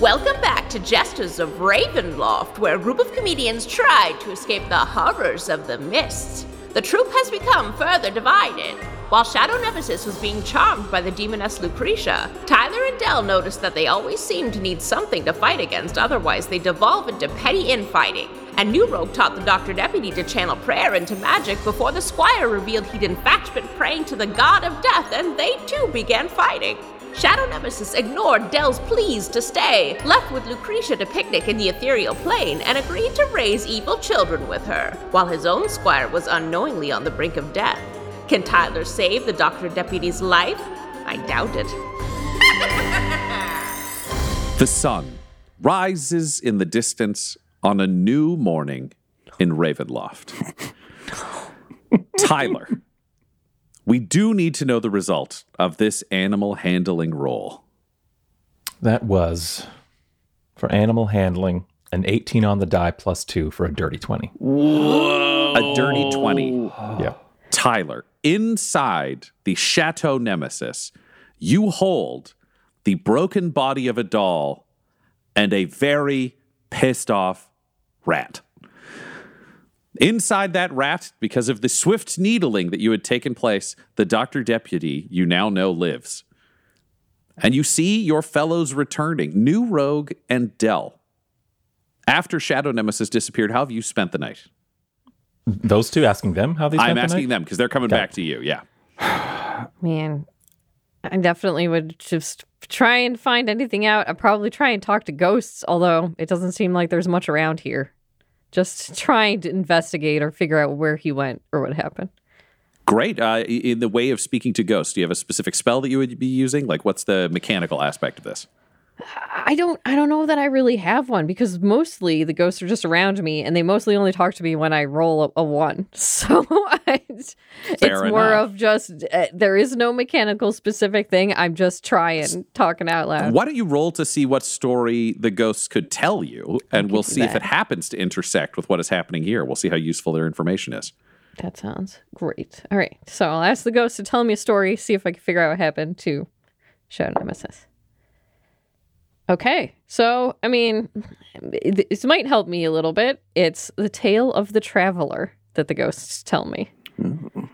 Welcome back to Jesters of Ravenloft, where a group of comedians tried to escape the horrors of the mists. The troupe has become further divided. While Shadow Nemesis was being charmed by the demoness Lucretia, Tyler and Del noticed that they always seemed to need something to fight against, otherwise, they devolve into petty infighting. And New Rogue taught the Doctor Deputy to channel prayer into magic before the Squire revealed he'd in fact been praying to the god of death, and they too began fighting. Shadow Nemesis ignored Del's pleas to stay, left with Lucretia to picnic in the ethereal plane, and agreed to raise evil children with her, while his own squire was unknowingly on the brink of death. Can Tyler save the Doctor Deputy's life? I doubt it. The sun rises in the distance on a new morning in Ravenloft. Tyler, we do need to know the result of this animal handling roll. That was for animal handling an 18 on the die plus two for a dirty 20. Whoa. A dirty 20. Yeah. Tyler, inside the Chateau Nemesis, you hold the broken body of a doll and a very pissed off rat. Inside that rat, because of the swift needling that you had taken place, the doctor deputy you now know lives. And you see your fellows returning, New Rogue and Del. After Shadow Nemesis disappeared, how have you spent the night? Those two asking them how they spent I'm the asking night? them because they're coming Okay. back to you. Yeah. Man, I definitely would just try and find anything out. I'd probably try and talk to ghosts, although it doesn't seem like there's much around here. Just trying to investigate or figure out where he went or what happened. Great. Uh, in the way of speaking to ghosts, do you have a specific spell that you would be using? Like, what's the mechanical aspect of this? I don't I don't know that I really have one because mostly the ghosts are just around me and they mostly only talk to me when I roll a, a one. So I, it's Fair more of just uh, there is no mechanical specific thing. I'm just trying talking out loud. Why don't you roll to see what story the ghosts could tell you, and we'll see if it happens to intersect with what is happening here. We'll see how useful their information is. That sounds great. All right. So I'll ask the ghost to tell me a story, see if I can figure out what happened to Shadow Nemesis. Okay. So, I mean, this might help me a little bit. It's the tale of the traveler that the ghosts tell me. Mm-hmm.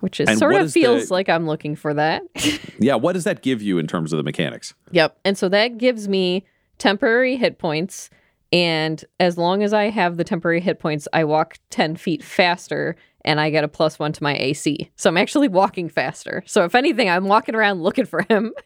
Which is And sort of is the- feels like I'm looking for that. Yeah, what does that give you in terms of the mechanics? Yep. And so that gives me temporary hit points. And as long as I have the temporary hit points, I walk 10 feet faster and I get a plus one to my AC. So I'm actually walking faster. So if anything, I'm walking around looking for him.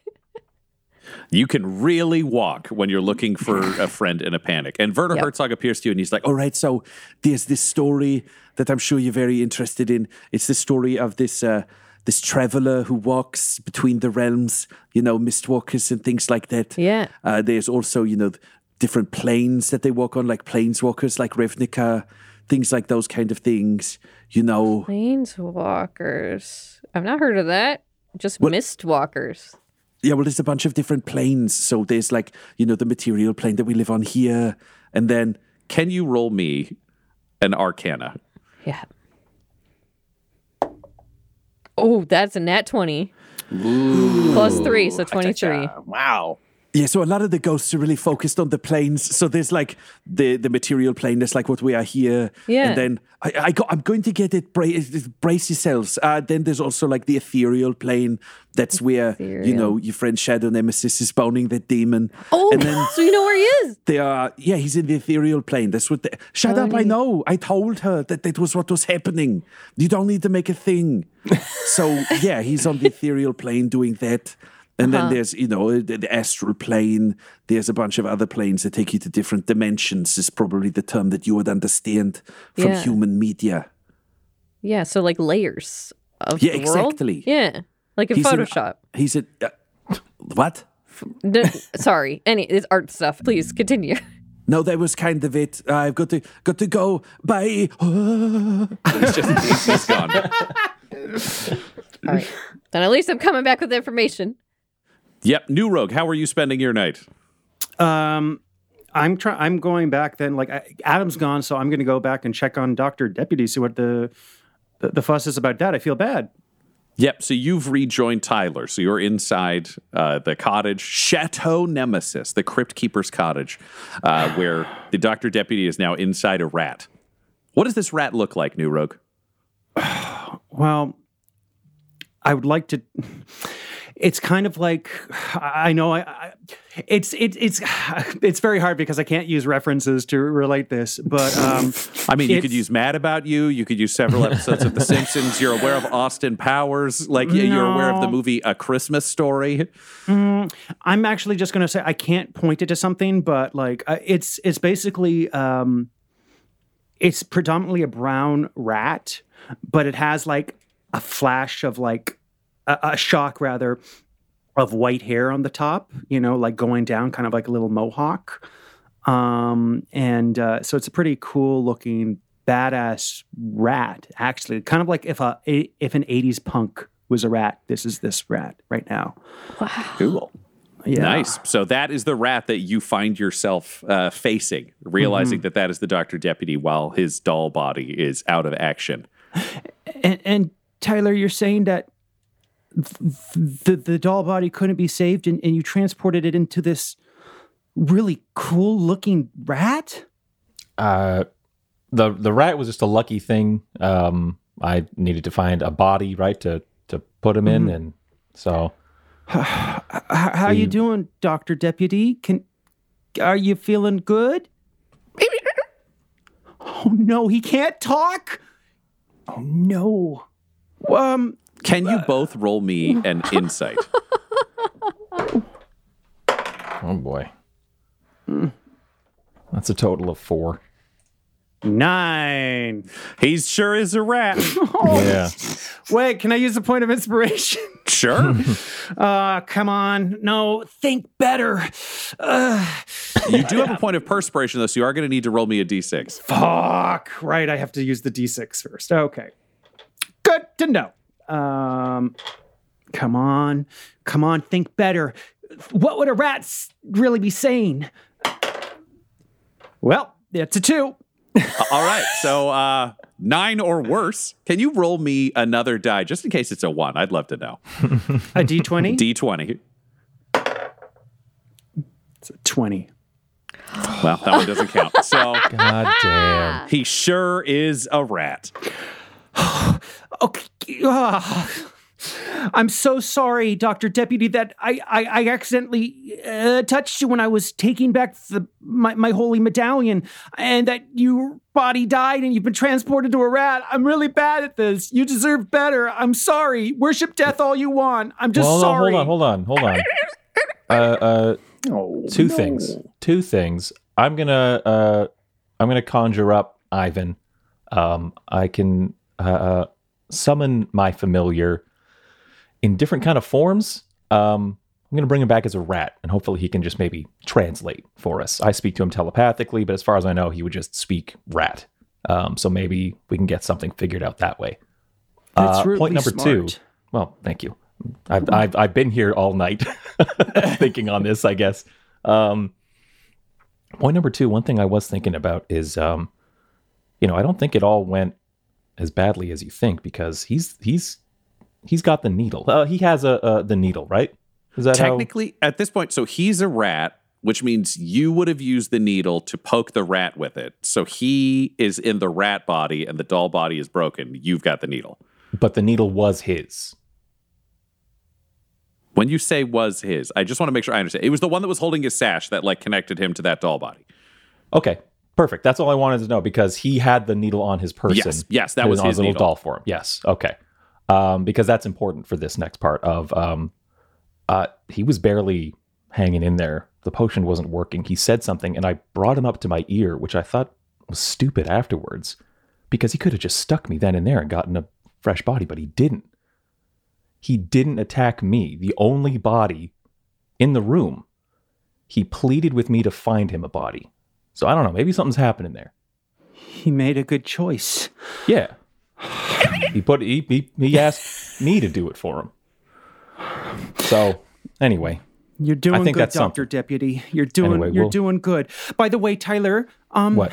You can really walk when you're looking for a friend in a panic. And Werner Yep. Herzog appears to you and he's like, All right, so there's this story that I'm sure you're very interested in. It's the story of this uh, this traveler who walks between the realms, you know, mistwalkers and things like that. Yeah. Uh, there's also, you know, different planes that they walk on, like planeswalkers, like Ravnica, things like those kind of things, you know. Planeswalkers. I've not heard of that. Just What- mist walkers. Yeah, well, there's a bunch of different planes. So there's like, you know, the material plane that we live on here. And then can you roll me an arcana? Yeah. Oh, that's a nat 20. Plus three, so 23. Wow. Yeah, so a lot of the ghosts are really focused on the planes. So there's like the the material plane, that's like what we are here. Yeah. And then I, I go, I'm going to get it, bra- brace yourselves. Uh, then there's also like the ethereal plane. That's where, you know, your friend Shadow Nemesis is boning the demon. Oh, And then so you know where he is? they are, yeah, he's in the ethereal plane. That's what they, shut up, I know. I told her that that was what was happening. You don't need to make a thing. so, yeah, he's on the ethereal plane doing that. And then there's, you know, the, the astral plane. There's a bunch of other planes that take you to different dimensions, is probably the term that you would understand from Yeah. human media. Yeah, so like layers of Yeah, the world. exactly. Yeah, like in He's an- Photoshop. He's a. Uh, what? No, sorry, any it's art stuff. Please continue. No, that was kind of it. I've got to got to go. Bye. He's just he's, he's gone. All right, then at least I'm coming back with information. Yep, new rogue. How are you spending your night? Um, I'm trying. I'm going back. Then, like I, Adam's gone, so I'm going to go back and check on Doctor Deputy, see what the, the the fuss is about. That I feel bad. Yep. So you've rejoined Tyler. So you're inside uh, the cottage, Chateau Nemesis, the Crypt Keeper's cottage, uh, where the Doctor Deputy is now inside a rat. What does this rat look like, New Rogue? Well, I would like to. It's kind of like I know I, I it's it, it's it's very hard because I can't use references to relate this, but um, I mean, you could use Mad About You. You could use several episodes of The Simpsons. You're aware of Austin Powers. Like, y- you're aware of the movie A Christmas Story. I'm actually just going to say I can't point it to something, but like uh, it's it's basically um, it's predominantly a brown rat, but it has like a flash of like a, a shock rather of white hair on the top, you know, like going down, kind of like a little mohawk. Um, and uh, so it's a pretty cool looking badass rat, actually, kind of like if a if an '80s punk was a rat. This is this rat right now. Wow. Cool. Yeah. Nice. So that is the rat that you find yourself uh, facing, realizing Mm-hmm. that that is the Doctor Deputy while his doll body is out of action. And, and Tyler, you're saying that th- the the doll body couldn't be saved, and, and you transported it into this really cool looking rat. Uh, the the rat was just a lucky thing. Um, I needed to find a body, right, to to put him in, and so How, how you doing, Doctor Deputy? Can are you feeling good? oh no, he can't talk. Oh no. Um, Can you both roll me an insight? oh boy, that's a total of four. nine. he sure is a rat. Yeah, Wait, can I use a point of inspiration? Sure. Uh, come on. No, think better. Uh, You do have a point of perspiration, though, so you are going to need to roll me a d6. fuck. Right, I have to use the d6 first. Okay. Good to know. Um, come on. Come on, think better. What would a rat s- really be saying? Well, it's a two. All right. So uh, nine or worse. Can you roll me another die just in case it's a one? I'd love to know. A d20? D20. it's a 20. Well, that one doesn't count. So god damn. he sure is a rat. Okay. ah. I'm so sorry, Doctor Deputy, that I I, I accidentally uh, touched you when I was taking back the my, my holy medallion, and that your body died and you've been transported to a rat. I'm really bad at this. You deserve better. I'm sorry. Worship death all you want. I'm just well, no, sorry. hold on, hold on, hold on. Uh, uh, two things. Two things. I'm gonna uh, I'm gonna conjure up Ivan. Um, I can uh, uh, summon my familiar in different kind of forms. Um, I'm gonna bring him back as a rat, and hopefully he can just maybe translate for us. I speak to him telepathically, but as far as I know, he would just speak rat. Um, so maybe we can get something figured out that way. That's Uh, really point number two. Well, thank you. I've, I've, I've been here all night thinking on this, I guess. Um, Point number two, one thing I was thinking about is, um, you know, I don't think it all went as badly as you think because he's he's he's got the needle. Uh, he has a uh, the needle, right? Is that how? Technically, at this point, so he's a rat, which means you would have used the needle to poke the rat with it. So he is in the rat body and the doll body is broken. You've got the needle. But the needle was his. When you say was his, I just want to make sure I understand. It was the one that was holding his sash that like connected him to that doll body. Okay, perfect. That's all I wanted to know because he had the needle on his person. Yes, yes, that was on his little needle. doll for him. Yes, okay. Um, because that's important for this next part of um, uh, he was barely hanging in there. The potion wasn't working. He said something, and I brought him up to my ear, which I thought was stupid afterwards, because he could have just stuck me then and there and gotten a fresh body, but he didn't. He didn't attack me, the only body in the room. He pleaded with me to find him a body. So I don't know. Maybe something's happening there. He made a good choice. Yeah. he put he, he he asked me to do it for him. So anyway, You're doing I think good, that's Doctor something. Deputy. You're doing Anyway, you're we'll- doing good. By the way, Tyler, um, What?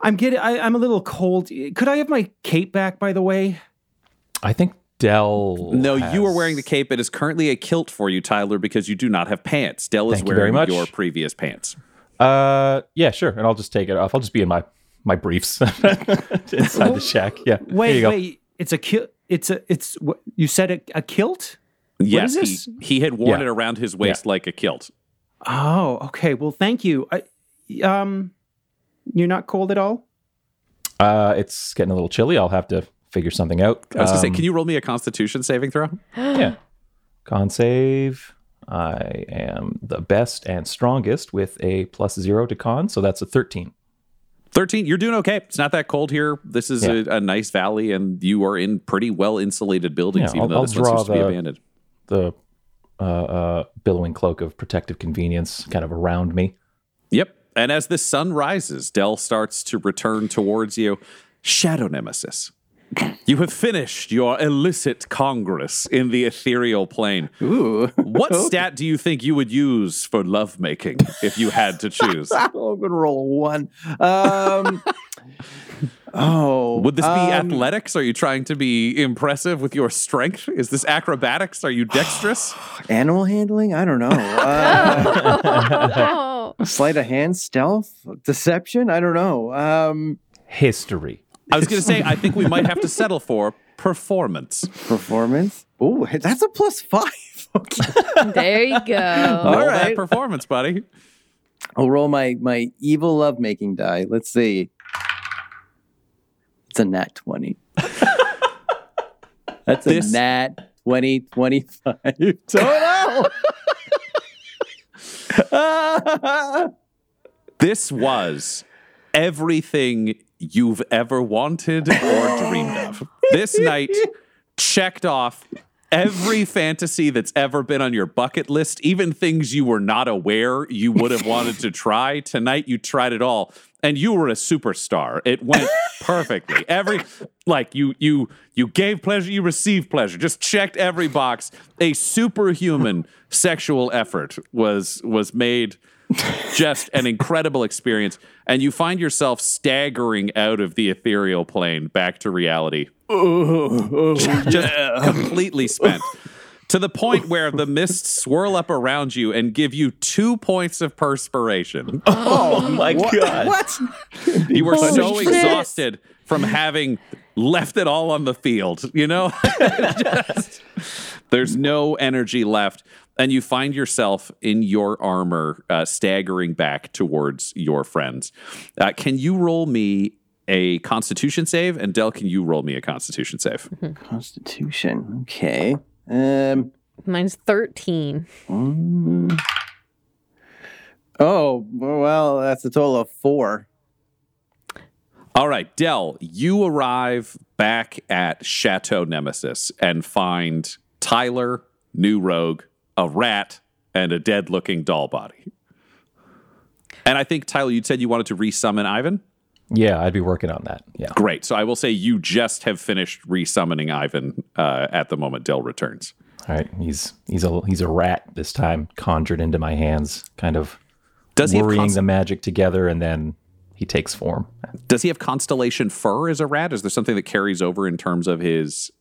I'm getting. I, I'm a little cold. Could I have my cape back? By the way, I think Del. No, you are wearing the cape. It is currently a kilt for you, Tyler, because you do not have pants. Del is Thank you very wearing much. your previous pants. Uh, yeah, sure, and I'll just take it off. I'll just be in my my briefs inside the shack. Yeah. there wait, you go. wait. It's a kilt. It's a. It's what you said. A, a kilt. yes, is this? He, he had worn Yeah. it around his waist like a kilt. Oh, okay. Well, thank you. I, um, you're not cold at all. Uh, it's getting a little chilly. I'll have to figure something out. I was going to say, Um, can you roll me a Constitution saving throw? Yeah. Con save. I am the best and strongest with a plus zero to con, so that's a 13. 13 you're doing okay it's not that cold here this is Yeah. a, a nice valley and you are in pretty well insulated buildings Yeah, even I'll- though I'll this one seems to be the- abandoned The uh, uh, billowing cloak of protective convenience kind of around me. yep and as the sun rises dell starts to return towards you shadow nemesis you have finished your illicit congress in the ethereal plane Ooh. what stat do you think you would use for lovemaking if you had to choose oh, I'm gonna roll a one. Um, oh, would this be um, athletics are you trying to be impressive with your strength is this acrobatics are you dexterous animal handling? I don't know. Uh, Oh, sleight of hand, stealth, deception. I don't know. Um, History. I was going to say, I think we might have to settle for performance. performance. Oh, that's a plus five. Okay. there you go. All Roll that performance, buddy. I'll roll my my evil lovemaking die. Let's see. It's a nat 20. That's a This- nat 20, 25. Total! This was everything you've ever wanted or dreamed of. This night checked off every fantasy that's ever been on your bucket list, even things you were not aware you would have wanted to try. Tonight you tried it all and you were a superstar. It went perfectly. Every like you you you gave pleasure, you received pleasure. Just checked every box. A superhuman sexual effort was was made just an incredible experience. And you find yourself staggering out of the ethereal plane back to reality. Oh, just completely spent. To the point where the mists swirl up around you and give you two points of perspiration. Oh my god. what? You were so shit. exhausted from having left it all on the field, you know? Just- there's no energy left. And you find yourself in your armor, uh, staggering back towards your friends. Uh, can you roll me a constitution save? And Del, can you roll me a constitution save? Constitution. Okay. Um. Mine's 13. mm. Oh, well, that's a total of four. All right, Del, you arrive back at Chateau Nemesis and find Tyler, New Rogue, a rat, and a dead looking doll body. And I think, Tyler, you said you wanted to resummon Ivan? Yeah, I'd be working on that. Yeah. Great. So I will say you just have finished resummoning Ivan uh, at the moment Del returns. All right. He's he's a he's a rat this time, conjured into my hands, kind of Does he worrying cons- the magic together, and then he takes form. Does he have constellation fur as a rat? Is there something that carries over in terms of his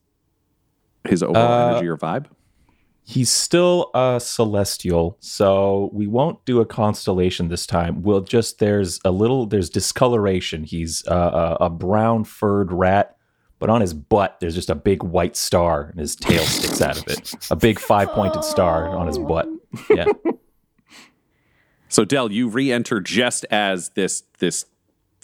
his overall Uh, energy or vibe? He's still a celestial, so we won't do a constellation this time. We'll just there's a little there's discoloration. He's a, a brown furred rat, but on his butt there's just a big white star, and his tail sticks out of it. A big five pointed star on his butt. Yeah. So Del, you re-enter just as this this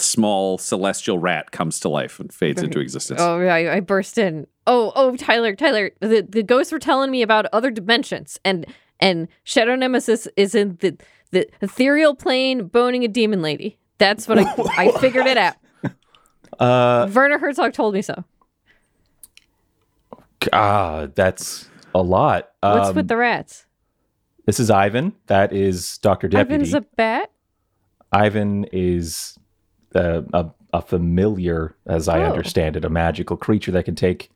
small celestial rat comes to life and fades into existence. Oh, yeah, I, I burst in. Oh, oh, Tyler, Tyler, the, the ghosts were telling me about other dimensions, and and Shadow Nemesis is in the the ethereal plane boning a demon lady. That's what I I figured it out. Uh, Werner Herzog told me so. ah, that's a lot. What's Um, with the rats? This is Ivan. That is Doctor Deputy. Ivan's a bat. Ivan is uh, a, a familiar, as I Oh. understand it, a magical creature that can take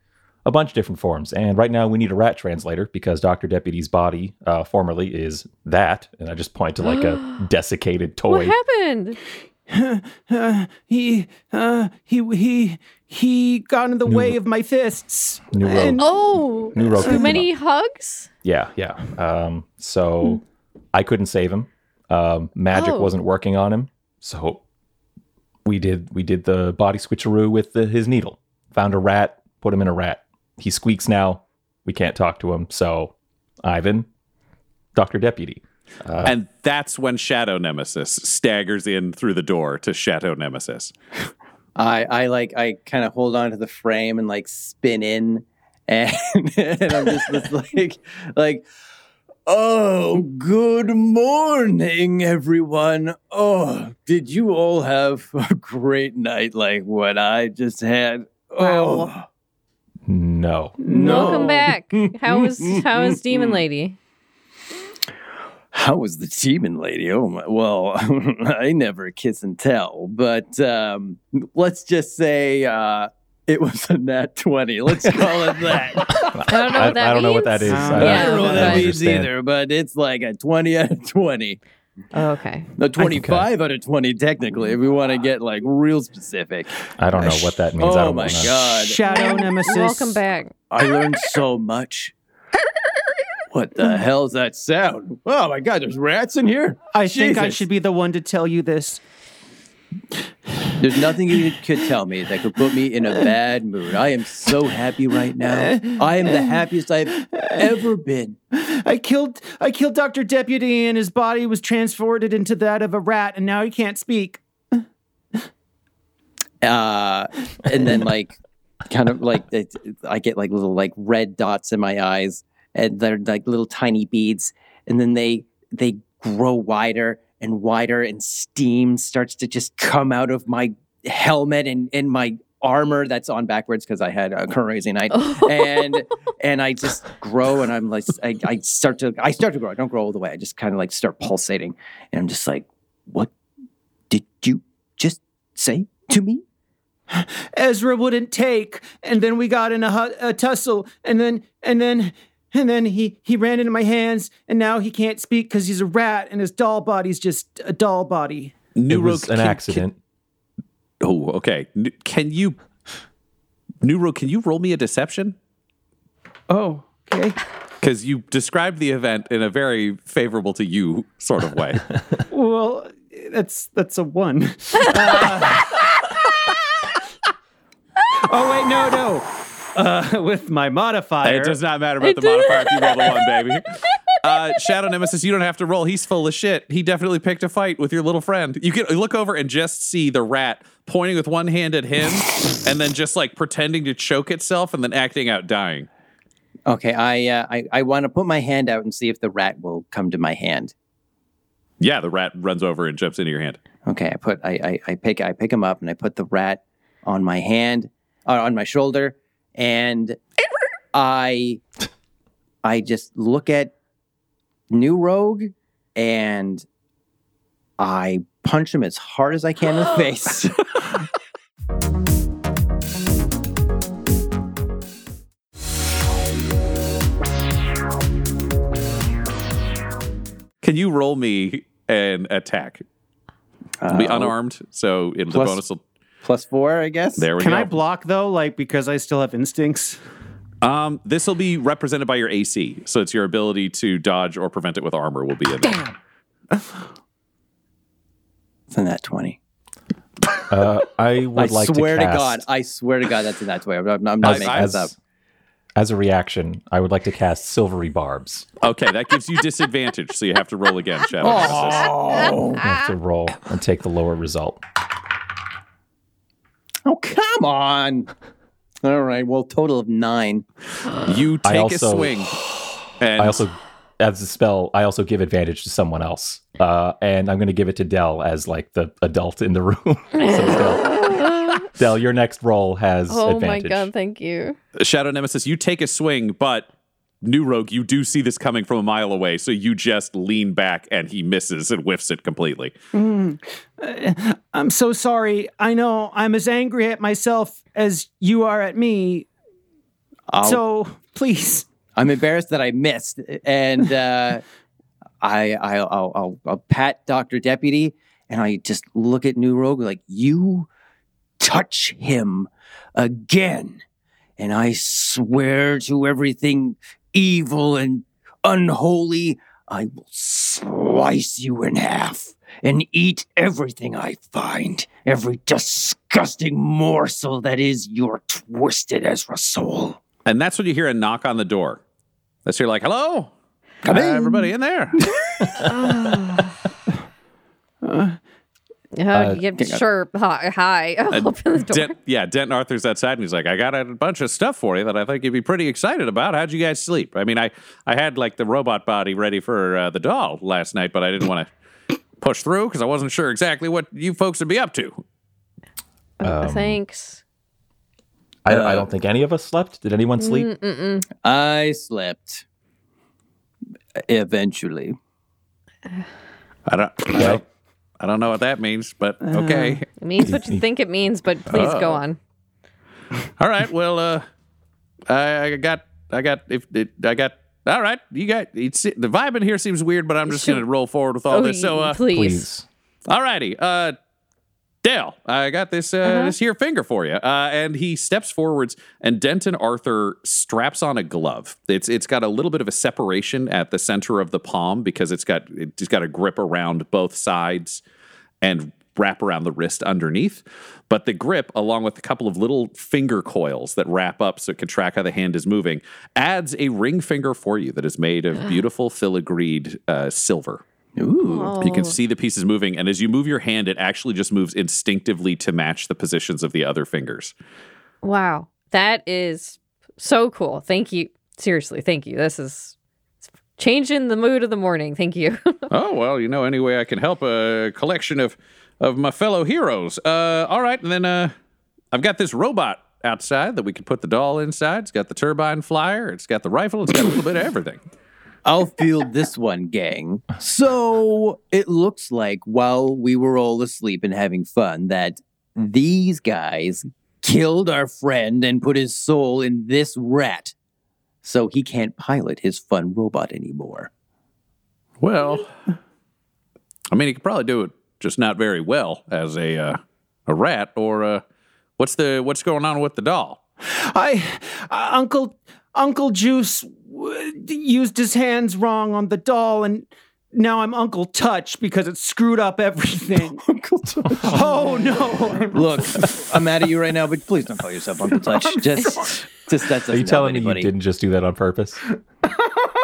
a bunch of different forms. And right now we need a rat translator because Dr. Deputy's body, uh, formerly, is that. And I just point to like a desiccated toy. What happened? Uh, he, uh, he, he, he got in the way of my fists. New Rogue. And- Oh, New road too came many hugs. Yeah, yeah. Um, so I couldn't save him. Um, magic Oh. wasn't working on him. So we did we did the body switcheroo with the, his needle. Found a rat, put him in a rat. He squeaks now. We can't talk to him. So Ivan, Doctor Deputy. Uh, and that's when Shadow Nemesis staggers in through the door to Shadow Nemesis. I, I like I kind of hold on to the frame and like spin in and, and I'm just, just like like oh good morning everyone oh did you all have a great night like what I just had oh No. no Welcome back. How was how was Demon Lady? How was the demon lady? Oh my! Well, I never kiss and tell, but um, let's just say uh, it was a nat twenty. Let's call it that. I don't know I, what that I don't know what that is. Uh, I, Yeah, I don't know what that means understand. either, but it's like a twenty out of twenty. Oh, okay. No, twenty-five out of twenty, technically, if we want to get like real specific. I don't know what that means. I Oh don't my wanna- god! Shadow Nemesis. Welcome back. I learned so much. What the hell's that sound? Oh my god! There's rats in here. I think I should be the one to tell you this. There's nothing you could tell me that could put me in a bad mood. I am so happy right now. I am the happiest I've ever been. I killed I killed Dr. Deputy and his body was transported into that of a rat and now he can't speak. Uh, and then like, kind of like it, I get like little like red dots in my eyes, and they're like little tiny beads, and then they they grow wider and wider, and steam starts to just come out of my helmet and and my armor that's on backwards because I had a crazy night, and and I just grow, and I'm like I, I start to I start to grow. I don't grow all the way. I just kind of like start pulsating, and I'm just like, what did you just say to me? Ezra wouldn't take and then we got in a, hu- a tussle and then and then and then he he ran into my hands and now he can't speak cuz he's a rat and his doll body's just a doll body. New It was an can- accident. can- oh, okay. Can you, New can you roll me a deception? Oh, okay. Because you described the event in a very favorable to you sort of way. Well, that's that's a 1. Uh, oh wait, no, no. Uh, with my modifier. it does not matter about the modifier if you roll the one, baby. Uh, Shadow Nemesis, you don't have to roll. He's full of shit. He definitely picked a fight with your little friend. You can look over and just see the rat pointing with one hand at him and then just like pretending to choke itself and then acting out dying. Okay, I uh, I, I want to put my hand out and see if the rat will come to my hand. Yeah, the rat runs over and jumps into your hand. Okay, I put I, I, I pick I pick him up and I put the rat on my hand, uh, on my shoulder, and I I just look at New Rogue and I punch him as hard as I can in the face. Can you roll me an attack. It'll be uh, unarmed, so it'll, the bonus will. Plus four, I guess. There we Can go. I block though? Like because I still have instincts. Um, this will be represented by your AC, so it's your ability to dodge or prevent it with armor will be in there. It's in that twenty. Uh, I would I like swear to cast... I swear to, God, I swear to God, that's in that twenty. I'm, I'm, I'm not as, making this up. as, as a reaction, I would like to cast silvery barbs. Okay, that gives you disadvantage, so you have to roll again, Shadow. Nemesis. I have to roll and take the lower result. Oh, come on. All right. Well, total of nine. You take also- a swing, and I also, as a spell, I also give advantage to someone else, uh, and I'm going to give it to Del as like the adult in the room. so Del, Del, your next roll has Oh advantage. my god, thank you. Shadow Nemesis, you take a swing, but New Rogue, you do see this coming from a mile away, so you just lean back and he misses and whiffs it completely. I'm so sorry. I know I'm as angry at myself as you are at me. I'll- So please. I'm embarrassed that I missed, and uh, I, I I'll, I'll, I'll pat Doctor Deputy, and I just look at New Rogue like you touch him again, and I swear to everything evil and unholy, I will slice you in half and eat everything I find, every disgusting morsel that is your twisted Ezra soul. And that's when you hear a knock on the door. That's you're like, hello? Come in. Everybody in there. Uh, Uh, yeah, sure. Hi. hi. I'll open the door. Dent, yeah, Dent Arthur's outside and he's like, I got a bunch of stuff for you that I think you'd be pretty excited about. How'd you guys sleep? I mean, I, I had like the robot body ready for uh, the doll last night, but I didn't want to push through because I wasn't sure exactly what you folks would be up to. Uh, Thanks. I, I don't think any of us slept. Did anyone sleep? I slept. Eventually. I don't, I don't, I don't know what that means, but okay. It means what you think it means, but please go on. All right. Well, uh, I, I got, I got, if it, I got. All right, you got it's, the vibe in here seems weird, but I'm just going to roll forward with all Oh, this. So, uh, please. Please. all righty, uh, Dale, I got this uh, this here finger for you. Uh, and he steps forwards, and Denton Arthur straps on a glove. It's it's got a little bit of a separation at the center of the palm because it's got it's got a grip around both sides and wrap around the wrist underneath. But the grip, along with a couple of little finger coils that wrap up so it can track how the hand is moving, adds a ring finger for you that is made of beautiful filigreed uh, silver. Ooh. You can see the pieces moving, and as you move your hand, it actually just moves instinctively to match the positions of the other fingers. Wow. That is so cool. Thank you. Seriously, thank you. This is changing the mood of the morning. Thank you. oh well, you know, any way I can help a collection of of my fellow heroes. Uh, all right, and then uh, I've got this robot outside that we can put the doll inside. It's got the turbine flyer. It's got the rifle. It's got a little bit of everything. I'll field this one, gang. So it looks like while we were all asleep and having fun, that these guys killed our friend and put his soul in this rat. So he can't pilot his fun robot anymore. Well, I mean, he could probably do it, just not very well as a uh, a rat. Or uh, what's the what's going on with the doll? I, uh, Uncle, Uncle Juice w- used his hands wrong on the doll, and now I'm Uncle Touch because it screwed up everything. Uncle Touch. Oh no! Look, I'm mad at you right now, but please don't call yourself Uncle Touch. Just, just that's Are you telling me you didn't just do that on purpose?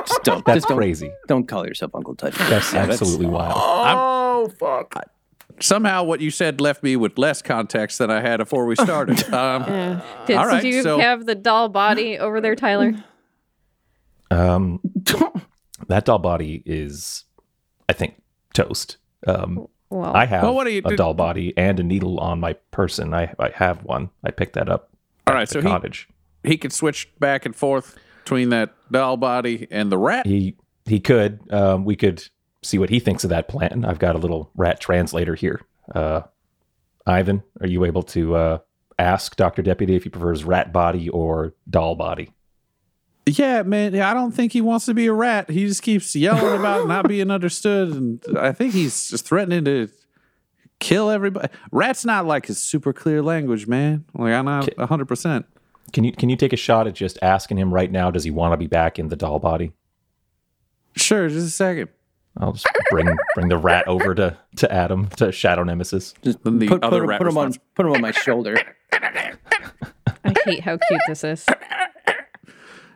Just don't. That's just don't, crazy. Don't call yourself Uncle Touch. That's absolutely wild. Oh fuck! Somehow, what you said left me with less context than I had before we started. Um, Yeah. Did, All right, did you so- have the doll body over there, Tyler? Um, that doll body is, I think, toast. Um, Well, I have Well, what do you a do- doll body and a needle on my person. I I have one. I picked that up. All at right, the so he- cottage. he could switch back and forth between that doll body and the rat. He he could. Um, we could see what he thinks of that plan. I've got a little rat translator here. Uh, Ivan, are you able to uh, ask Doctor Deputy if he prefers rat body or doll body? Yeah, man. I don't think he wants to be a rat. He just keeps yelling about not being understood, and I think he's just threatening to kill everybody. Rat's not like his super clear language, man. Like I'm not hundred percent. Can you can you take a shot at just asking him right now? Does he want to be back in the doll body? Sure, just a second. I'll just bring bring the rat over to to Adam to Shadow Nemesis. Just Then the put, other put, him- rat put him on put him on my shoulder. I hate how cute this is.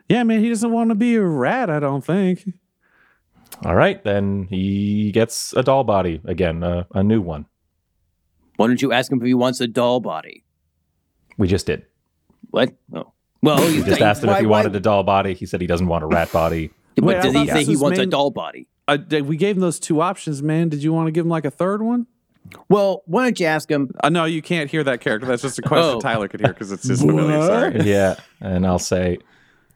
Yeah, man. He doesn't want to be a rat. I don't think. All right, then he gets a doll body again, uh, a new one. Why don't you ask him if he wants a doll body? We just did. What? Oh. Well, We just asked him if he wanted a doll body. He said he doesn't want a rat body. But Wait, did he say he was wants a doll body? Uh, did- we gave him those two options, man. Did you want to give him like a third one? Well, why don't you ask him? Uh, no, you can't hear that character. That's just a question Oh. Tyler could hear because it's his familiar. Sorry. yeah, and I'll say,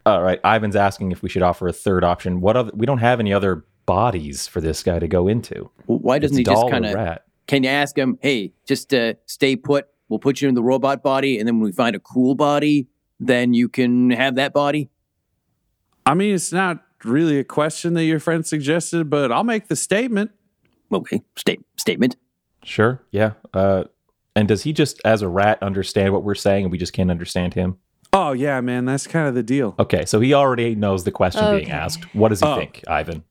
all right. Ivan's asking if we should offer a third option. What other? We don't have any other bodies for this guy to go into. Why doesn't It's he just kind of? Can you ask him? Hey, just uh, stay put. We'll put you in the robot body, and then when we find a cool body, then you can have that body. I mean, it's not really a question that your friend suggested, but I'll make the statement. Okay, state statement. Sure. Yeah. Uh, and does he just, as a rat, understand what we're saying, and we just can't understand him? Oh yeah, man, that's kind of the deal. Okay, so he already knows the question being asked. What does he Oh. think, Ivan?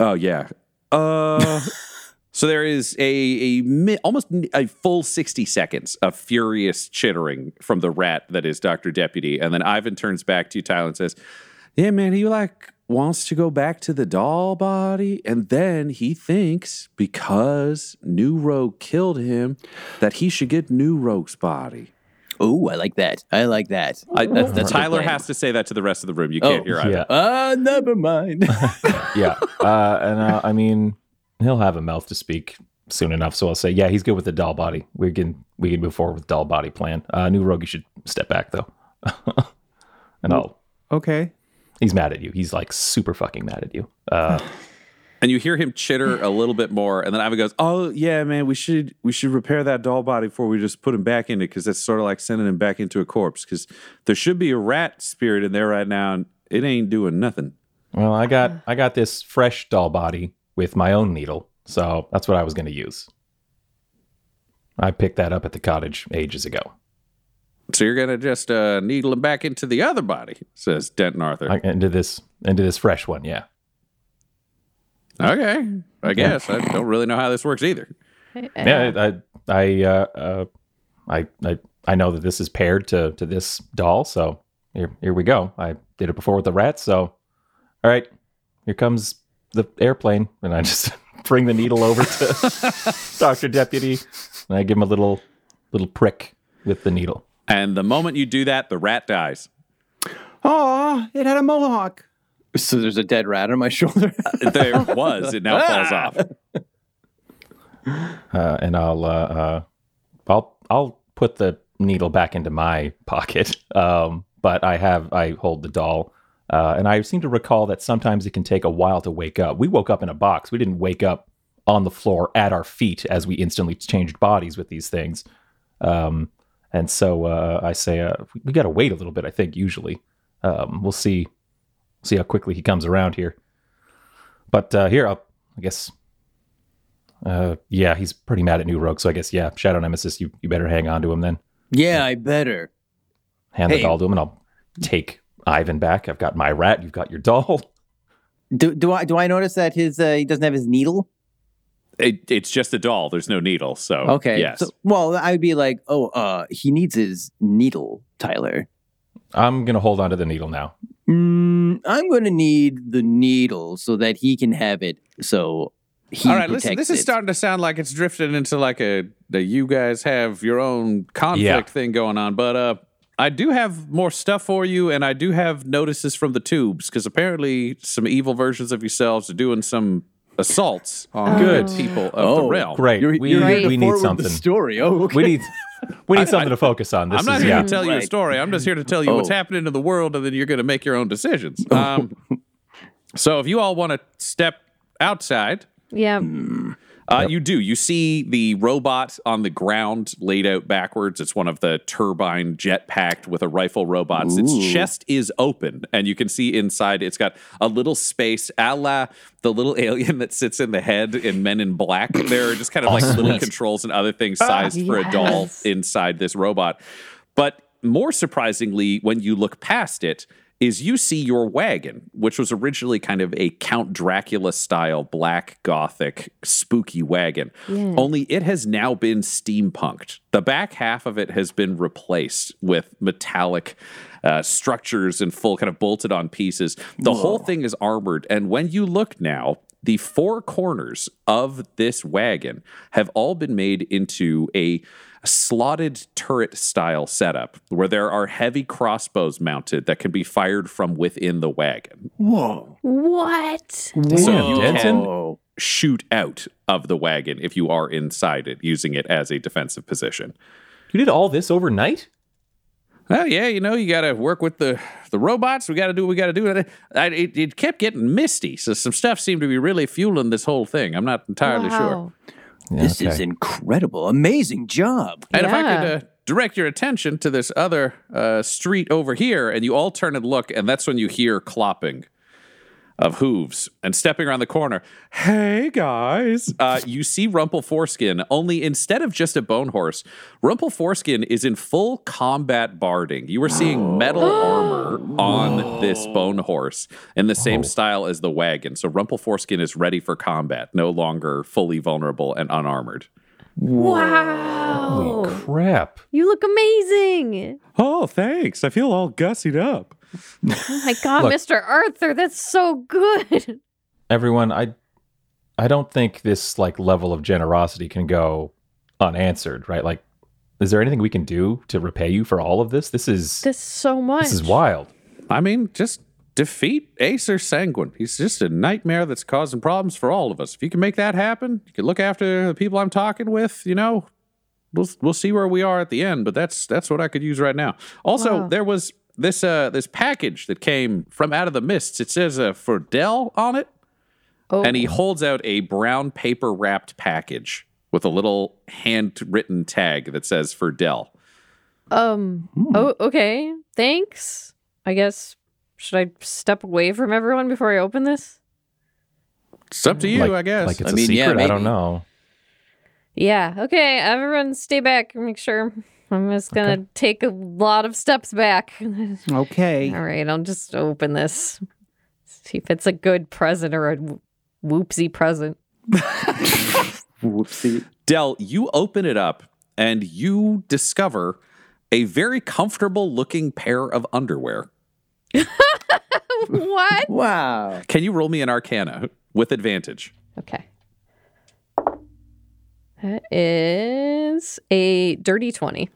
Oh yeah. Uh, so there is a a mi- almost a full sixty seconds of furious chittering from the rat that is Doctor Deputy, and then Ivan turns back to you, Tyler, and says, "Yeah, man, he like wants to go back to the doll body, and then he thinks because New Rogue killed him that he should get New Rogue's body." Oh, I like that. I like that. I, That's- that's Tyler has to say that to the rest of the room. You can't Oh, hear Ivan. Yeah. Ah, never mind. yeah. Uh, and uh, I mean, he'll have a mouth to speak soon enough. So I'll say, yeah, he's good with the doll body. We can we can move forward with doll body plan. Uh, new rogue, you should step back though. and I'll. Okay. He's mad at you. He's like super fucking mad at you. Uh, And you hear him chitter a little bit more, and then Ivan goes, "Oh yeah, man, we should we should repair that doll body before we just put him back in it because that's sort of like sending him back into a corpse because there should be a rat spirit in there right now, and it ain't doing nothing." well, I got I got this fresh doll body with my own needle, so that's what I was going to use. I picked that up at the cottage ages ago. So you're gonna just uh, needle him back into the other body, says Denton Arthur. I, into this into this fresh one, yeah. okay, I guess I don't really know how this works either. yeah i i uh, uh I, I i know that this is paired to to this doll so here here we go i did it before with the rats so all right here comes the airplane and i just bring the needle over to dr deputy and i give him a little little prick with the needle And the moment you do that, the rat dies. Oh, it had a mohawk. so there's a dead rat on my shoulder. There was. It now falls off. uh, and I'll uh, uh, I'll I'll put the needle back into my pocket. Um, but I have I hold the doll, uh, and I seem to recall that sometimes it can take a while to wake up. We woke up in a box. We didn't wake up on the floor at our feet as we instantly changed bodies with these things. Um, and so uh, I say uh, we got to wait a little bit. I think usually um, we'll see see how quickly he comes around here. But uh, here, I'll, I guess uh, yeah, he's pretty mad at New Rogue, so I guess yeah, Shadow Nemesis, you, you better hang on to him then. yeah, I better. Hand Hey. the doll to him, and I'll take Ivan back. I've got my rat, you've got your doll. Do, do I do I notice that his uh, he doesn't have his needle? It, it's just a doll. There's no needle. So Okay. yes. So, well, I would be like, oh, uh, he needs his needle, Tyler. I'm gonna hold on to the needle now. Mm, I'm going to need the needle so that he can have it. So he All right, listen. This is it. starting to sound like it's drifting into like a that you guys have your own conflict Yeah. thing going on. But uh, I do have more stuff for you, and I do have notices from the tubes because apparently some evil versions of yourselves are doing some assaults on good people of the Oh, realm. Great. You're, we you're Right. here to we need forward something. The story. Oh, okay. We need we need I- something I- to focus on. This I'm not is here yeah. to tell you a Right. story. I'm just here to tell you what's Oh. happening in the world, and then you're going to make your own decisions. Um, so if you all want to step outside, Yeah. Uh, You do. You see the robot on the ground laid out backwards. It's one of the turbine jet packed with a rifle robots. Its chest is open, and you can see inside it's got a little space a la the little alien that sits in the head in Men in Black. There are just kind of like little controls and other things sized for a doll inside this robot. But more surprisingly, when you look past it, is you see your wagon, which was originally kind of a Count Dracula style black gothic spooky wagon. Only it has now been steampunked. The back half of it has been replaced with metallic uh, structures and full kind of bolted on pieces. The whole thing is armored. And when you look now, the four corners of this wagon have all been made into a slotted turret style setup where there are heavy crossbows mounted that can be fired from within the wagon. Whoa. What? So you can shoot out of the wagon if you are inside it, using it as a defensive position. You did all this overnight? Well, yeah, you know, you got to work with the the robots. We got to do what we got to do. I, it, it kept getting misty, so some stuff seemed to be really fueling this whole thing. I'm not entirely sure. Wow. This is incredible. Amazing job. And if I could uh, direct your attention to this other uh, street over here, and you all turn and look, and that's when you hear clopping of hooves and stepping around the corner. Hey guys, uh, you see Rumple Foreskin. Only instead of just a bone horse, Rumple Foreskin is in full combat barding. You are seeing metal armor on this bone horse in the same style as the wagon. So Rumple Foreskin is ready for combat, no longer fully vulnerable and unarmored. Wow. Holy crap. You look amazing. Oh, thanks. I feel all gussied up. Oh my god, Look. Mr. Arthur, that's so good. Everyone, I I don't think this like level of generosity can go unanswered, right? Like is there anything we can do to repay you for all of this? This is This so much. this is wild. I mean, just defeat Acer Sanguine. He's just a nightmare that's causing problems for all of us. If you can make that happen, you can look after the people I'm talking with, you know, we'll we'll see where we are at the end, but that's that's what I could use right now. Also, Wow. there was this uh this package that came from out of the mists. It says uh, for Del on it, Oh. and he holds out a brown paper wrapped package with a little handwritten tag that says for Del. Um. Oh, okay. Thanks. I guess. Should I step away from everyone before I open this? It's up to you, like, I guess. Like it's I a mean, yeah, secret. I don't know. Yeah. Okay. Everyone, stay back. Make sure. I'm just gonna take a lot of steps back. Okay. All right. I'll just open this. See if it's a good present or a whoopsie present. Whoopsie. Del, you open it up and you discover a very comfortable looking pair of underwear. what? Wow. Can you roll me an arcana with advantage? Okay. That is a dirty 20.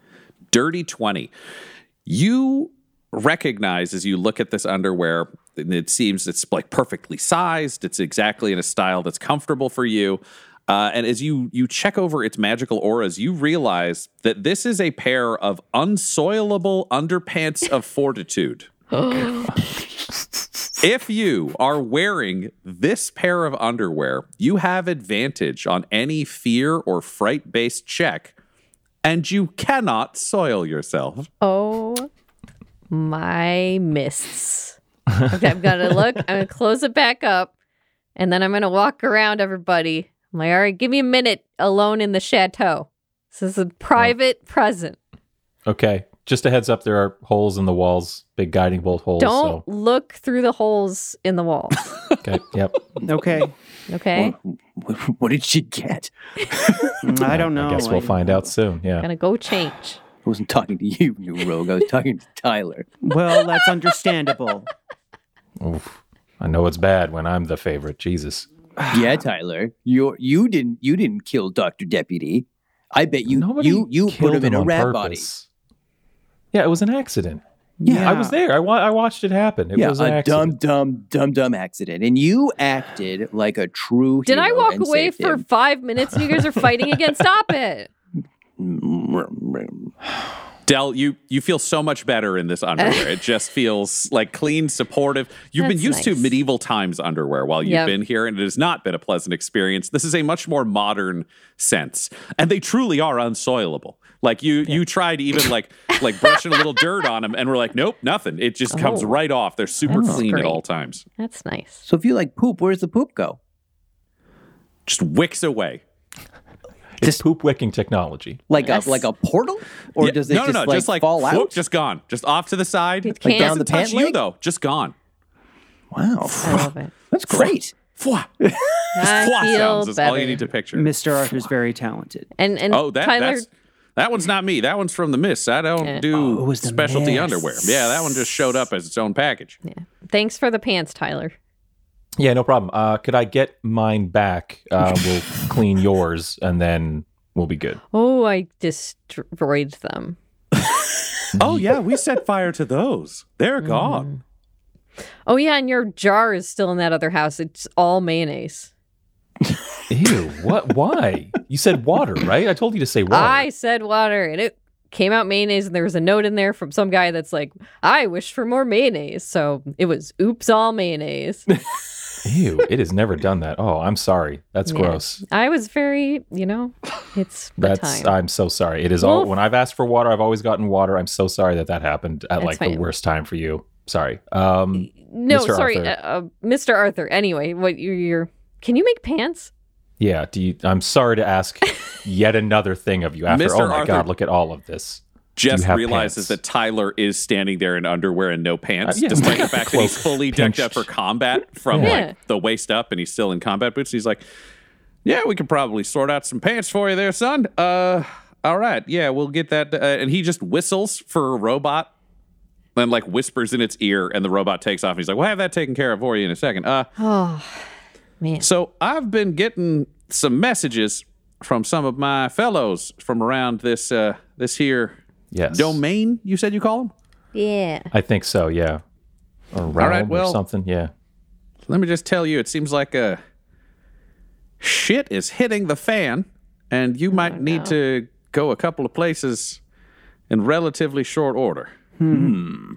Dirty 20. You recognize as you look at this underwear, and it seems it's like perfectly sized. It's exactly in a style that's comfortable for you. Uh, and as you you check over its magical auras, you realize that this is a pair of unsoilable underpants of fortitude. If you are wearing this pair of underwear, you have advantage on any fear or fright based check, and you cannot soil yourself. Oh my mists. Okay, I'm gonna look, I'm gonna close it back up, and then I'm gonna walk around everybody. I'm like, all right, give me a minute alone in the chateau. This is a oh. private present. Okay. Just a heads up, there are holes in the walls, big guiding bolt holes. Don't So look through the holes in the wall. okay. Yep. Okay. Okay? What, what did she get? I don't know. I guess we'll find out soon. Yeah. Gonna go change. I wasn't talking to you, New Rogue. I was talking to Tyler. Well, that's understandable. Oof. I know it's bad when I'm the favorite. Jesus. yeah, Tyler. You you didn't you didn't kill Doctor Deputy. I bet you Nobody you you put killed him in a on rat body. Purpose. Yeah, it was an accident. Yeah. I was there. I, wa- I watched it happen. It yeah, was an a dumb, accident. dumb, dumb, dumb accident, and you acted like a true. Did I walk and away for him. five minutes and you guys are fighting again? Stop it. Del, you you feel so much better in this underwear. it just feels like clean, supportive. You've been That's used to medieval times underwear while you've Yep. been here, and it has not been a pleasant experience. This is a much more modern sense, and they truly are unsoilable. Like you, you tried even like like brushing a little dirt on them, and we're like, nope, nothing. It just comes Oh. right off. They're super That's clean at all times. That's nice. So if you like poop, where does the poop go? Just wicks away. It's poop wicking technology. Like Yes. a like a portal, or Yeah, does it no, just, no, no, like, just like fall whoop, out? just gone, just off to the side. It Like can't- down doesn't the touch pant you leg? though, just gone. wow, I love it. that's great. Fwah. I feel sounds is all you need to picture. Mr. Arthur's very talented. And and Oh, that Tyler, that's that one's not me. That one's from the Miss. I don't Yeah. do Oh, it was the specialty Miss. underwear. Yeah, that one just showed up as its own package. Yeah. Thanks for the pants, Tyler. Yeah, no problem. Uh, could I get mine back? Uh, we'll clean yours, and then we'll be good. Oh, I destroyed them. Oh yeah, we set fire to those. They're gone. Oh yeah, and your jar is still in that other house. It's all mayonnaise. Ew! What? Why? You said water, right? I told you to say water. I said water, and it came out mayonnaise. And there was a note in there from some guy that's like, "I wish for more mayonnaise." So it was "Oops, all mayonnaise." Ew! It has never done that. Oh, I'm sorry. That's Yeah. gross. I was very, you know, it's That's. time. I'm so sorry. It is all. When I've asked for water, I've always gotten water. I'm so sorry that that happened at That's like the worst time for you. Sorry. Um. no, Mr. sorry, Arthur. uh, uh, Mr. Arthur. Anyway, what you you're? Can you make pants? Yeah. Do you? I'm sorry to ask yet another thing of you. After. Mr. Oh my Arthur- God! Look at all of this. Do you Just realizes pants? that Tyler is standing there in underwear and no pants, Uh, yeah. despite the fact that he's Cloak fully decked up for combat from Yeah. like the waist up, and he's still in combat boots. He's like, "Yeah, we could probably sort out some pants for you there, son." Uh, all right, yeah, we'll get that. Uh, and he just whistles for a robot, and like whispers in its ear, and the robot takes off. And he's like, "We'll have that taken care of for you in a second. Uh, Oh man, so I've been getting some messages from some of my fellows from around this uh this here Yes. domain. You said you call them. yeah. I think so. Yeah. Or realm well- or something. Yeah. Let me just tell you, it seems like uh, shit is hitting the fan, and you might need to go a couple of places in relatively short order. Hmm.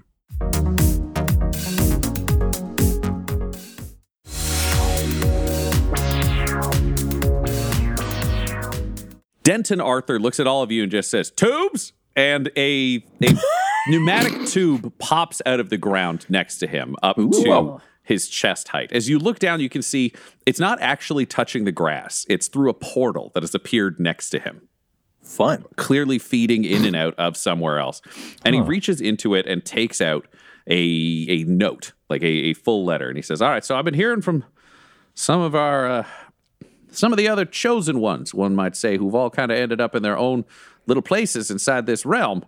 Denton Arthur looks at all of you and just says, "Tubes," and a a pneumatic tube pops out of the ground next to him, up to his chest height. As you look down, you can see it's not actually touching the grass; it's through a portal that has appeared next to him Fun. clearly feeding in and out of somewhere else. And he reaches into it and takes out a a note, like a, a full letter, and he says, "All right, so I've been hearing from some of our uh, some of the other chosen ones, one might say, who've all kind of ended up in their own little places inside this realm,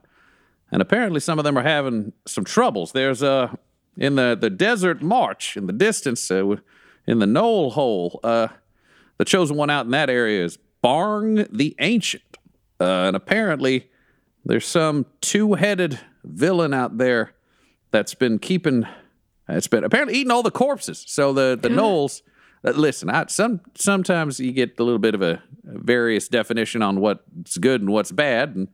and apparently some of them are having some troubles. There's uh in the the desert march in the distance, uh, in the gnoll hole, uh, the chosen one out in that area is Barng the Ancient. Uh, and apparently, there's some two-headed villain out there that's been keeping. It's been apparently eating all the corpses. So the the gnolls. Uh, listen, I, some sometimes you get a little bit of a, a various definition on what's good and what's bad, and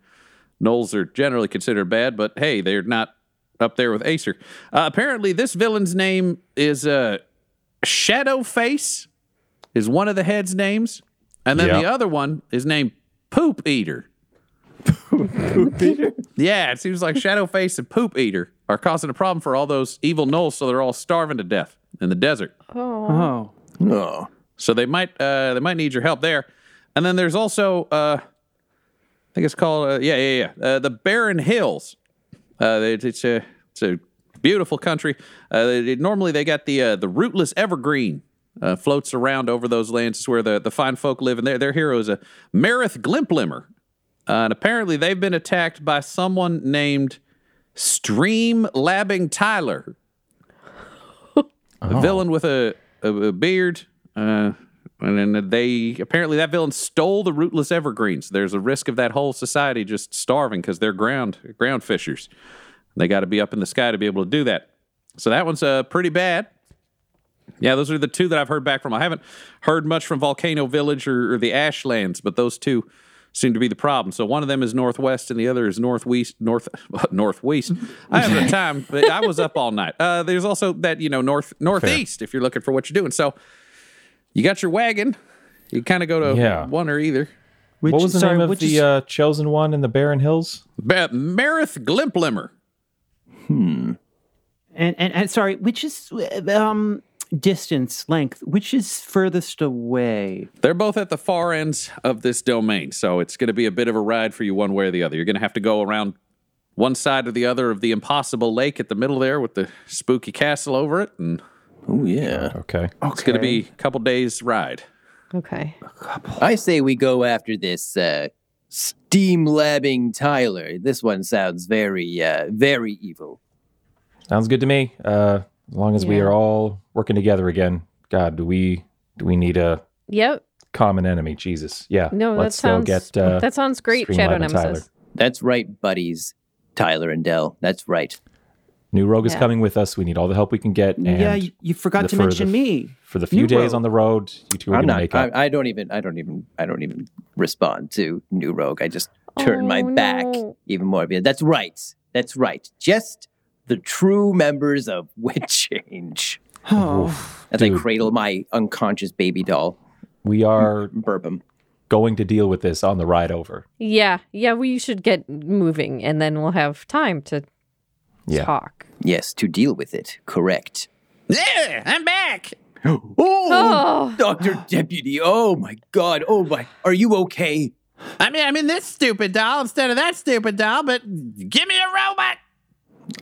gnolls are generally considered bad. But hey, they're not up there with Acer. Uh, apparently, this villain's name is uh, Shadowface. Is one of the heads' names, and then Yeah. the other one is named Poop Eater. Poop Eater? yeah, it seems like Shadowface and Poop Eater are causing a problem for all those evil gnolls, so they're all starving to death in the desert. Oh. Oh. So they might uh, they might need your help there. And then there's also uh, I think it's called uh, yeah yeah yeah uh, the Barren Hills. Uh, it- it's a it's a beautiful country. Uh, they- normally they got the uh, the rootless evergreen. Uh, floats around over those lands. It's where the, the fine folk live, and their their hero is a Marith Glimplimmer. Uh, and apparently they've been attacked by someone named Stream Labbing Tyler, a villain with a, a, a beard. Uh, and then they apparently that villain stole the rootless evergreens. There's a risk of that whole society just starving because they're ground ground fishers. They got to be up in the sky to be able to do that. So that one's uh, pretty bad. Yeah, those are the two that I've heard back from. I haven't heard much from Volcano Village or, or the Ashlands, but those two seem to be the problem. So one of them is northwest and the other is northwest. North northwest. I haven't had time, but I was up all night. Uh, there's also that you know north northeast if you're looking for what you're doing. So you got your wagon. You kind of go to Yeah. one or either. Which, what was the sorry, name of the is- uh, chosen one in the Barren Hills? Ba- Marith Glimplimmer. and, and and sorry, which is um distance length? Which is furthest away? They're both at the far ends of this domain, so it's going to be a bit of a ride for you one way or the other. You're going to have to go around one side or the other of the impossible lake at the middle there with the spooky castle over it, and Oh yeah. Okay. it's going to be a couple days ride. Okay. I say we go after this uh, steam labbing Tyler. This one sounds very, uh, very evil. Sounds good to me. Uh, as long as we are all working together again. God, do we do we need a Yep. common enemy? Jesus. Yeah. No, Let's that sounds go get uh, that sounds great, Shadow Nemesis. That's right, buddies. Tyler and Del. That's right. New Rogue is coming with us. We need all the help we can get. And yeah, you, you forgot the- to for mention the- me. for the few New days Rogue. on the road, you two are I'm going to not. make up. I, I don't even. I don't even. I don't even respond to New Rogue. I just turn my Oh, back no. even more. That's right. That's right. Just the true members of Witch Change. Oh, As I cradle my unconscious baby doll, we are burp him. going to deal with this on the ride over. Yeah, yeah, we should get moving, and then we'll have time to Yeah. talk. Yes, to deal with it. Correct. Yeah, I'm back. Oh, Oh, Doctor Deputy. Oh my God. Oh my. Are you okay? I mean, I'm in this stupid doll instead of that stupid doll, but give me a robot.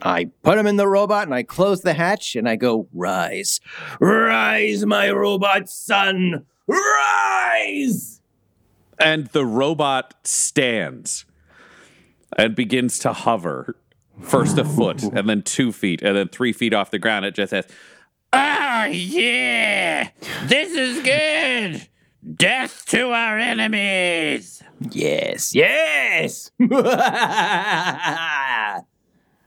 I put him in the robot and I close the hatch and I go, Rise. Rise, my robot son. Rise. And the robot stands and begins to hover. First a foot, and then two feet, and then three feet off the ground. It just says, Oh, yeah, this is good. Death to our enemies. Yes. Yes.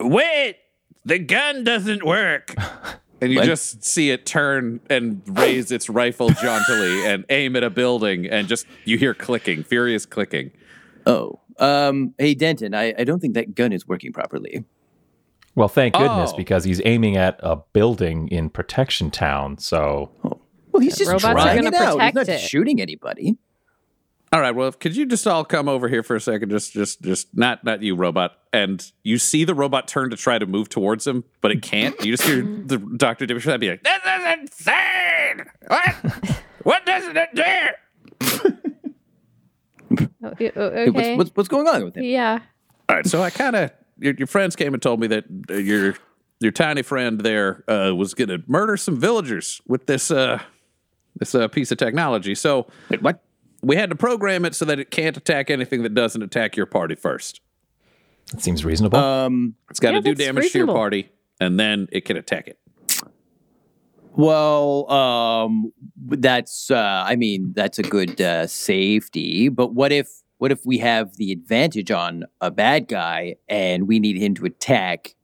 Wait, the gun doesn't work. And you What? just see it turn and raise its rifle jauntily and aim at a building, and just you hear clicking, furious clicking. oh. Um, hey Denton, I, I don't think that gun is working properly. Well, thank goodness Oh. because he's aiming at a building in Protection Town. So Well, he's just robots are trying gonna it out. He's not it. shooting anybody. All right, well, could you just all come over here for a second? Just, just, just not, not you, robot. And you see the robot turn to try to move towards him, but it can't. You just hear the Doctor Dimishrat be like, "This is insane! What? what doesn't it do?" Oh, o- o- okay. What's, what's what's going on with him? yeah. All right, so I kind of your, your friends came and told me that uh, your your tiny friend there uh, was going to murder some villagers with this uh, this uh, piece of technology. So Wait, what? we had to program it so that it can't attack anything that doesn't attack your party first. It seems reasonable. Um. It's got to Yeah, do that's damage to your party, and then it can attack it. Well, um, that's uh, I mean that's a good uh, safety. But what if what if we have the advantage on a bad guy and we need him to attack?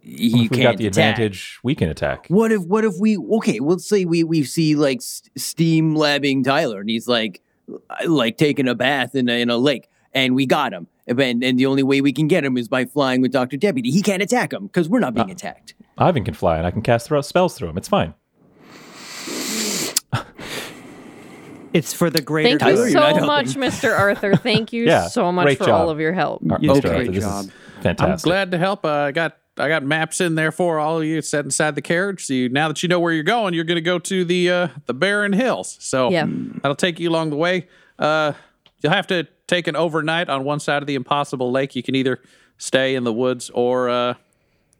He if we can't got the attack. advantage, we can attack. What if what if we okay? Let's say we we see like S- steam labbing Tyler and he's like like taking a bath in a, in a lake and we got him. And, and the only way we can get him is by flying with Doctor Deputy. He can't attack him because we're not being attacked. Ivan can fly, and I can cast throw spells through him. It's fine. it's for the greater. Thank Tyler, you so much, Mr. Arthur. Thank you Yeah, so much great for job. all of your help. Uh, You did Mr. a Arthur, great this job. is fantastic. I'm glad to help. Uh, I got I got maps in there for all of you set inside the carriage. So you, now that you know where you're going, you're going to go to the uh, the Barren Hills. So Yeah. that'll take you along the way. Uh, you'll have to take an overnight on one side of the Impossible Lake. You can either stay in the woods or uh,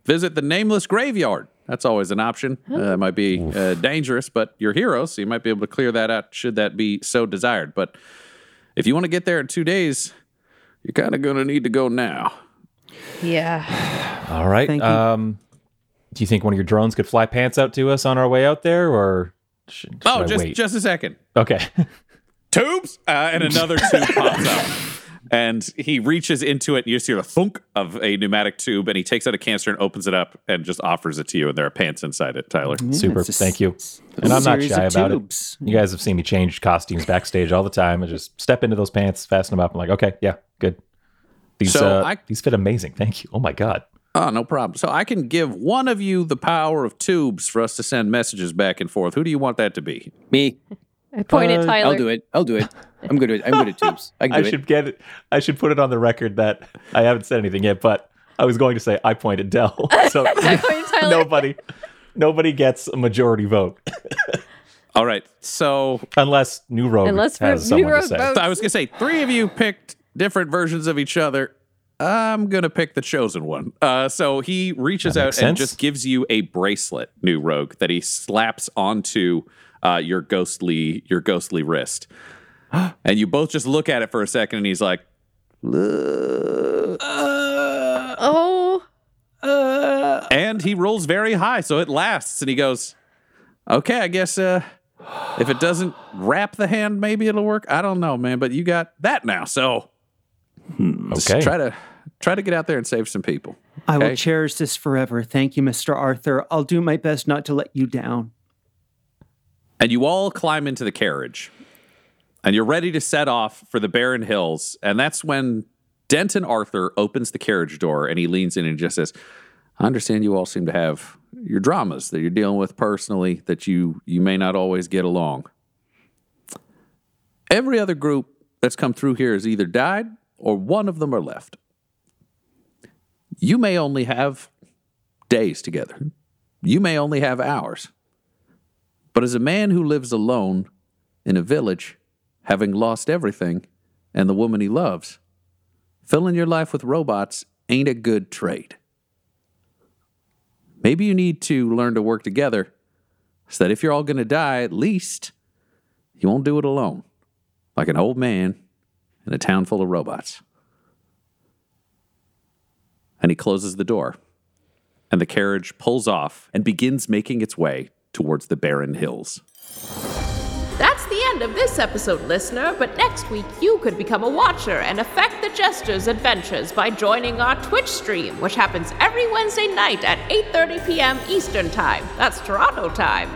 visit the Nameless Graveyard. That's always an option. Uh, it might be uh, dangerous, but you're heroes, so you might be able to clear that out should that be so desired. But if you want to get there in two days, you're kind of going to need to go now. Yeah. All right. Thank you. Um, do you think one of your drones could fly pants out to us on our way out there, or should, should Oh, I just wait? just a second. okay. Tubes, uh, and another tube pops up. And he reaches into it, and you just hear the thunk of a pneumatic tube, and he takes out a canister and opens it up and just offers it to you. And there are pants inside it, Tyler. Super. it's a Thank you. And I'm not shy about tubes. it. You guys have seen me change costumes backstage all the time. I just step into those pants, fasten them up. I'm like, okay, yeah, good. These So uh, I- these fit amazing. Thank you. Oh my god. Oh, no problem. So I can give one of you the power of tubes for us to send messages back and forth. Who do you want that to be? Me. I point at Uh, Tyler. I'll do it. I'll do it. I'm good at I'm good at tubes. I can I do should it. get it. I should put it on the record that I haven't said anything yet, but I was going to say I pointed Del. So I point at Tyler. nobody nobody gets a majority vote All right. So unless New Rogue Unless has New someone Rogue to say. votes. I was going to say, three of you picked different versions of each other. I'm going to pick the chosen one. Uh, so he reaches out makes and just gives you a bracelet, New Rogue, that he slaps onto uh, your ghostly your ghostly wrist. and you both just look at it for a second, and he's like, Oh, and he rolls very high, so it lasts. And he goes, "Okay, I guess uh, if it doesn't wrap the hand, maybe it'll work. I don't know, man. But you got that now, so just Okay. try to try to get out there and save some people." I will cherish this forever. Thank you, Mr. Arthur. I'll do my best not to let you down. And you all climb into the carriage, and you're ready to set off for the barren hills. And that's when Denton Arthur opens the carriage door and he leans in and just says, "I understand you all seem to have your dramas that you're dealing with personally that you you may not always get along. Every other group that's come through here has either died or one of them are left. You may only have days together. You may only have hours." But as a man who lives alone in a village, having lost everything and the woman he loves, filling your life with robots ain't a good trade. Maybe you need to learn to work together so that if you're all going to die, at least you won't do it alone, like an old man in a town full of robots. And he closes the door, and the carriage pulls off and begins making its way towards the barren hills. That's the end of this episode, listener, but next week you could become a watcher and affect the Jester's adventures by joining our Twitch stream, which happens every Wednesday night at 8:30 p.m. Eastern Time. That's Toronto time.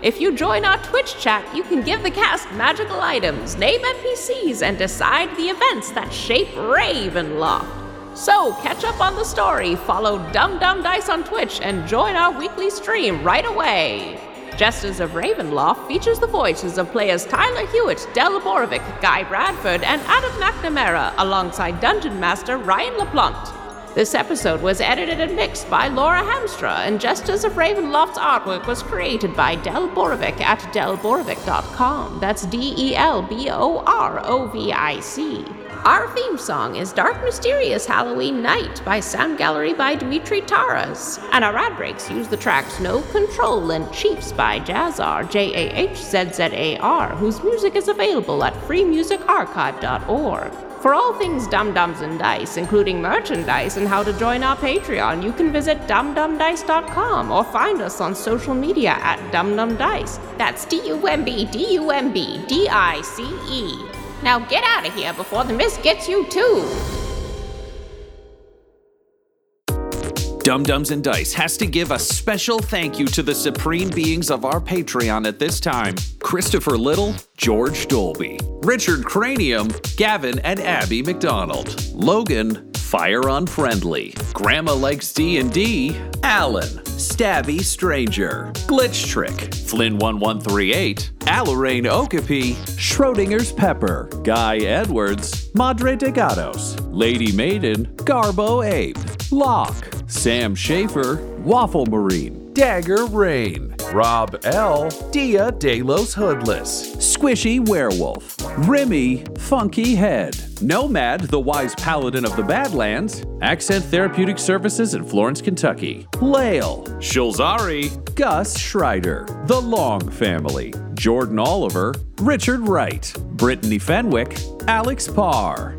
If you join our Twitch chat, you can give the cast magical items, name NPCs, and decide the events that shape Ravenloft. So, catch up on the story, follow Dumb Dumb Dice on Twitch, and join our weekly stream right away. Jesters of Ravenloft features the voices of players Tyler Hewitt, Del Borovic, Guy Bradford, and Adam McNamara, alongside Dungeon Master Ryan LaPlante. This episode was edited and mixed by Laura Hamstra, and Jesters of Ravenloft's artwork was created by Del Borovic at delborovic.com. That's D E L B O R O V I C. Our theme song is Dark Mysterious Halloween Night by Sound Gallery by Dimitri Taras. And our ad breaks use the tracks No Control and Chiefs by Jahzzar, J A H Z Z A R, whose music is available at freemusicarchive.org. For all things Dumb-Dumbs and Dice, including merchandise and how to join our Patreon, you can visit dumbdumbdice.com or find us on social media at dumdumdice. That's D U M B D U M B D I C E. Now get out of here before the mist gets you too. Dumb-Dumbs and Dice has to give a special thank you to the supreme beings of our Patreon at this time Christopher Little, George Dolby, Richard Cranium, Gavin and Abby McDonald, Logan, Fire Unfriendly, Grandma Likes D&D, Alan, Stabby Stranger, Glitch Trick, Flynn1138, Alarain Okapi, Schrodinger's Pepper, Guy Edwards, Madre de Gatos, Lady Maiden, Garbo Ape, Locke, Sam Schaefer, Waffle Marine, Dagger Rain, Rob L, Dia Delos Hoodless, Squishy Werewolf, Remy Funky Head, Nomad, the Wise Paladin of the Badlands, Accent Therapeutic Services in Florence, Kentucky, Lael, Shulzari, Gus Schreider, The Long Family, Jordan Oliver, Richard Wright, Brittany Fenwick, Alex Parr,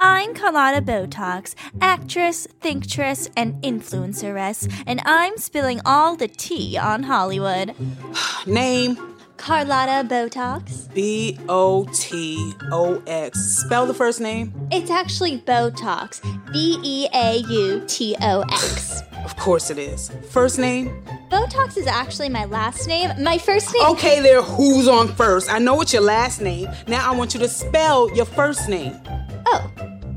I'm Carlotta Botox, actress, thinktress, and influenceress, and I'm spilling all the tea on Hollywood. Name Carlotta Botox. B O T O X. Spell the first name. It's actually Beautox. B E A U T O X. Of course it is. First name? Botox is actually my last name. My first name. Okay, there, who's on first? I know it's your last name. Now I want you to spell your first name. Oh,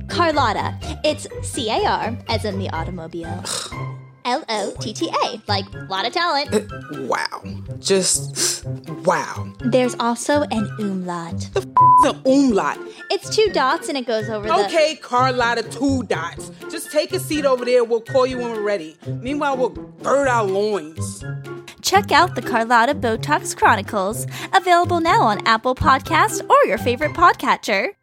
Carlotta. It's C A R, as in the automobile. L O T T A, like lot of talent. Uh, wow. Just wow. There's also an umlaut. The f- is an umlaut? It's two dots and it goes over the. Okay, Carlotta, two dots. Just take a seat over there. We'll call you when we're ready. Meanwhile, we'll bird our loins. Check out the Carlotta Botox Chronicles, available now on Apple Podcasts or your favorite podcatcher.